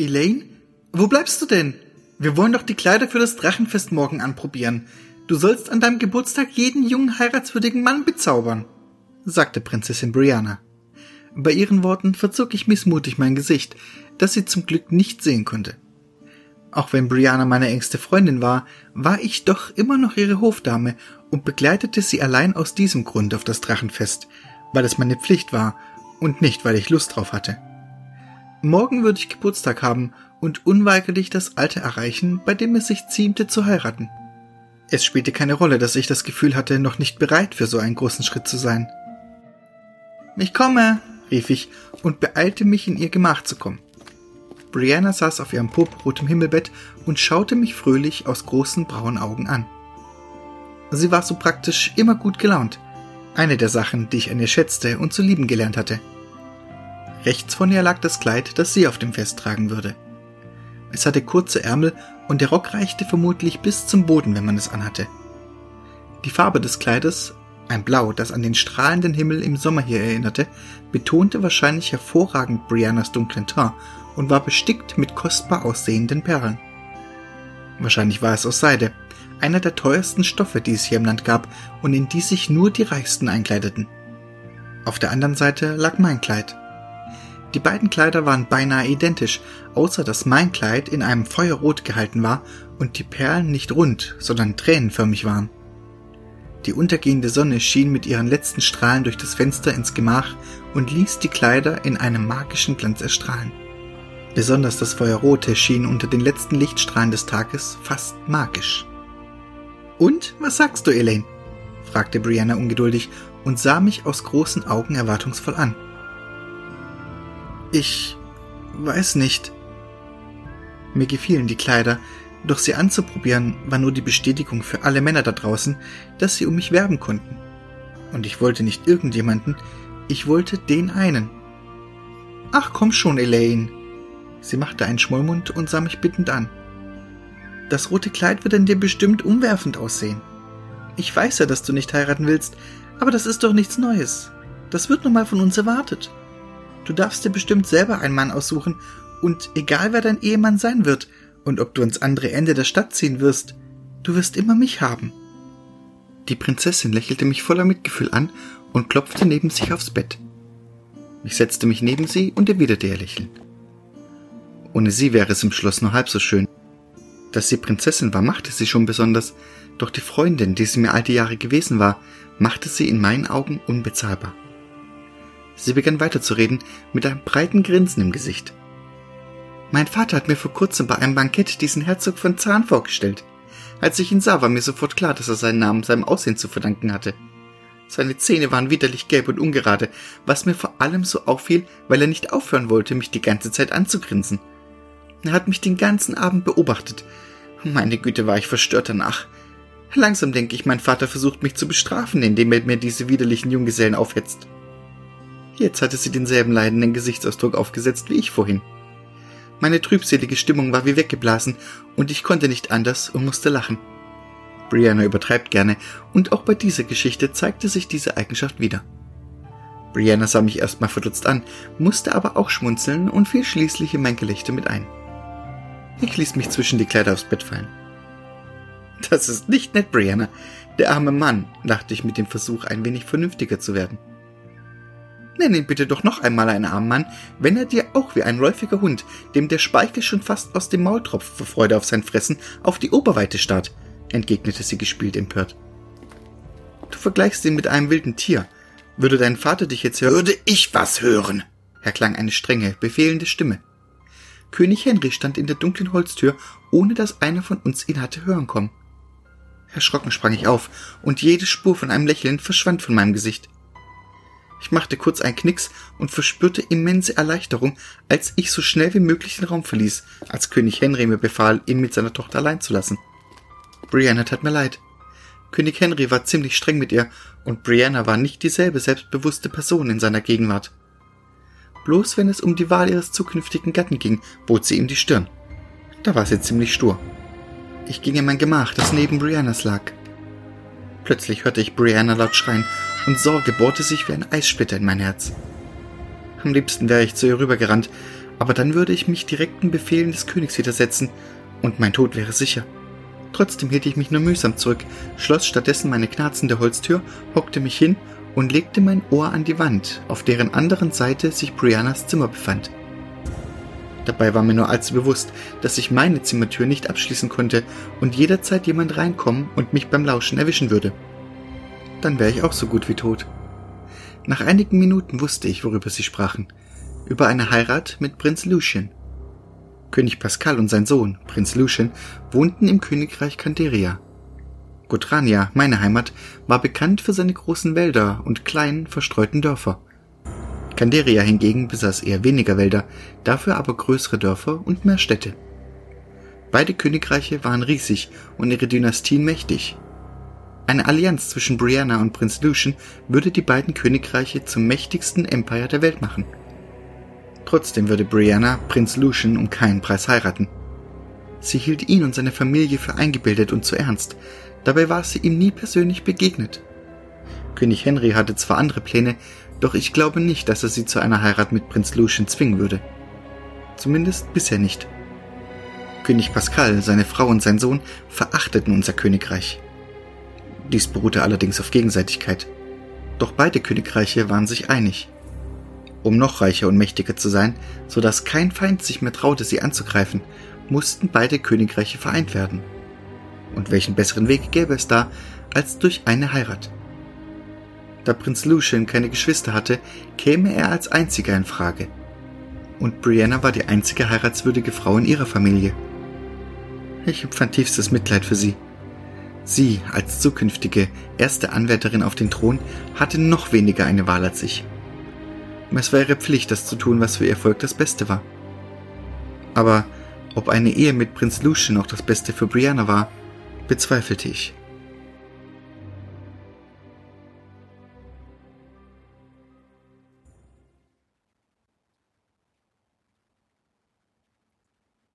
Elaine? Wo bleibst du denn? Wir wollen doch die Kleider für das Drachenfest morgen anprobieren. Du sollst an deinem Geburtstag jeden jungen heiratswürdigen Mann bezaubern, sagte Prinzessin Brianna. Bei ihren Worten verzog ich missmutig mein Gesicht, das sie zum Glück nicht sehen konnte. Auch wenn Brianna meine engste Freundin war, war ich doch immer noch ihre Hofdame und begleitete sie allein aus diesem Grund auf das Drachenfest, weil es meine Pflicht war und nicht, weil ich Lust drauf hatte. Morgen würde ich Geburtstag haben und unweigerlich das Alter erreichen, bei dem es sich ziemte zu heiraten. Es spielte keine Rolle, dass ich das Gefühl hatte, noch nicht bereit für so einen großen Schritt zu sein. Ich komme, rief ich und beeilte mich, in ihr Gemach zu kommen. Brianna saß auf ihrem purpurrotem Himmelbett und schaute mich fröhlich aus großen braunen Augen an. Sie war so praktisch immer gut gelaunt. Eine der Sachen, die ich an ihr schätzte und zu lieben gelernt hatte. Rechts von ihr lag das Kleid, das sie auf dem Fest tragen würde. Es hatte kurze Ärmel und der Rock reichte vermutlich bis zum Boden, wenn man es anhatte. Die Farbe des Kleides, ein Blau, das an den strahlenden Himmel im Sommer hier erinnerte, betonte wahrscheinlich hervorragend Briannas dunklen Teint und war bestickt mit kostbar aussehenden Perlen. Wahrscheinlich war es aus Seide, einer der teuersten Stoffe, die es hier im Land gab und in die sich nur die Reichsten einkleideten. Auf der anderen Seite lag mein Kleid. Die beiden Kleider waren beinahe identisch, außer dass mein Kleid in einem Feuerrot gehalten war und die Perlen nicht rund, sondern tränenförmig waren. Die untergehende Sonne schien mit ihren letzten Strahlen durch das Fenster ins Gemach und ließ die Kleider in einem magischen Glanz erstrahlen. Besonders das Feuerrote schien unter den letzten Lichtstrahlen des Tages fast magisch. Und was sagst du, Elaine? fragte Brianna ungeduldig und sah mich aus großen Augen erwartungsvoll an. Ich weiß nicht. Mir gefielen die Kleider, doch sie anzuprobieren war nur die Bestätigung für alle Männer da draußen, dass sie um mich werben konnten. Und ich wollte nicht irgendjemanden, ich wollte den einen. Ach komm schon, Elaine. Sie machte einen Schmollmund und sah mich bittend an. Das rote Kleid wird an dir bestimmt umwerfend aussehen. Ich weiß ja, dass du nicht heiraten willst, aber das ist doch nichts Neues. Das wird nun mal von uns erwartet. Du darfst dir bestimmt selber einen Mann aussuchen, und egal wer dein Ehemann sein wird und ob du ans andere Ende der Stadt ziehen wirst, du wirst immer mich haben. Die Prinzessin lächelte mich voller Mitgefühl an und klopfte neben sich aufs Bett. Ich setzte mich neben sie und erwiderte ihr Lächeln. Ohne sie wäre es im Schloss nur halb so schön. Dass sie Prinzessin war, machte sie schon besonders, doch die Freundin, die sie mir alte Jahre gewesen war, machte sie in meinen Augen unbezahlbar. Sie begann weiterzureden mit einem breiten Grinsen im Gesicht. Mein Vater hat mir vor kurzem bei einem Bankett diesen Herzog von Zahn vorgestellt. Als ich ihn sah, war mir sofort klar, dass er seinen Namen seinem Aussehen zu verdanken hatte. Seine Zähne waren widerlich gelb und ungerade, was mir vor allem so auffiel, weil er nicht aufhören wollte, mich die ganze Zeit anzugrinsen. Er hat mich den ganzen Abend beobachtet. Meine Güte, war ich verstört danach. Langsam denke ich, mein Vater versucht mich zu bestrafen, indem er mir diese widerlichen Junggesellen aufhetzt. Jetzt hatte sie denselben leidenden Gesichtsausdruck aufgesetzt wie ich vorhin. Meine trübselige Stimmung war wie weggeblasen und ich konnte nicht anders und musste lachen. Brianna übertreibt gerne und auch bei dieser Geschichte zeigte sich diese Eigenschaft wieder. Brianna sah mich erstmal verdutzt an, musste aber auch schmunzeln und fiel schließlich in mein Gelächter mit ein. Ich ließ mich zwischen die Kleider aufs Bett fallen. Das ist nicht nett, Brianna. Der arme Mann, dachte ich mit dem Versuch, ein wenig vernünftiger zu werden. Nenn ihn bitte doch noch einmal einen armen Mann, wenn er dir auch wie ein läufiger Hund, dem der Speichel schon fast aus dem Maul tropft vor Freude auf sein Fressen, auf die Oberweite starrt, entgegnete sie gespielt empört. Du vergleichst ihn mit einem wilden Tier. Würde dein Vater dich jetzt hören? Würde ich was hören? erklang eine strenge, befehlende Stimme. König Henry stand in der dunklen Holztür, ohne dass einer von uns ihn hatte hören kommen. Erschrocken sprang ich auf, und jede Spur von einem Lächeln verschwand von meinem Gesicht. Ich machte kurz einen Knicks und verspürte immense Erleichterung, als ich so schnell wie möglich den Raum verließ, als König Henry mir befahl, ihn mit seiner Tochter allein zu lassen. Brianna tat mir leid. König Henry war ziemlich streng mit ihr, und Brianna war nicht dieselbe selbstbewusste Person in seiner Gegenwart. Bloß wenn es um die Wahl ihres zukünftigen Gatten ging, bot sie ihm die Stirn. Da war sie ziemlich stur. Ich ging in mein Gemach, das neben Briannas lag. Plötzlich hörte ich Brianna laut schreien und Sorge bohrte sich wie ein Eissplitter in mein Herz. Am liebsten wäre ich zu ihr rübergerannt, Aber dann würde ich mich direkten Befehlen des Königs widersetzen und mein Tod wäre sicher. Trotzdem hielt ich mich nur mühsam zurück, schloss stattdessen meine knarzende Holztür, hockte mich hin und legte mein Ohr an die Wand, auf deren anderen Seite sich Briannas Zimmer befand. Dabei war mir nur allzu bewusst, dass ich meine Zimmertür nicht abschließen konnte und jederzeit jemand reinkommen und mich beim Lauschen erwischen würde. Dann wäre ich auch so gut wie tot. Nach einigen Minuten wusste ich, worüber sie sprachen. Über eine Heirat mit Prinz Lucien. König Pascal und sein Sohn, Prinz Lucien, wohnten im Königreich Canderia. Gotrania, meine Heimat, war bekannt für seine großen Wälder und kleinen, verstreuten Dörfer. Canderia hingegen besaß eher weniger Wälder, dafür aber größere Dörfer und mehr Städte. Beide Königreiche waren riesig und ihre Dynastien mächtig. Eine Allianz zwischen Brianna und Prinz Lucian würde die beiden Königreiche zum mächtigsten Empire der Welt machen. Trotzdem würde Brianna Prinz Lucian um keinen Preis heiraten. Sie hielt ihn und seine Familie für eingebildet und zu ernst, dabei war sie ihm nie persönlich begegnet. König Henry hatte zwar andere Pläne, doch ich glaube nicht, dass er sie zu einer Heirat mit Prinz Lucian zwingen würde. Zumindest bisher nicht. König Pascal, seine Frau und sein Sohn verachteten unser Königreich. Dies beruhte allerdings auf Gegenseitigkeit. Doch beide Königreiche waren sich einig. Um noch reicher und mächtiger zu sein, so dass kein Feind sich mehr traute, sie anzugreifen, mussten beide Königreiche vereint werden. Und welchen besseren Weg gäbe es da, als durch eine Heirat? Da Prinz Lucian keine Geschwister hatte, käme er als einziger in Frage. Und Brianna war die einzige heiratswürdige Frau in ihrer Familie. Ich empfand tiefstes Mitleid für sie. Sie, als zukünftige erste Anwärterin auf den Thron, hatte noch weniger eine Wahl als ich. Es war ihre Pflicht, das zu tun, was für ihr Volk das Beste war. Aber ob eine Ehe mit Prinz Lucian auch das Beste für Brianna war, bezweifelte ich.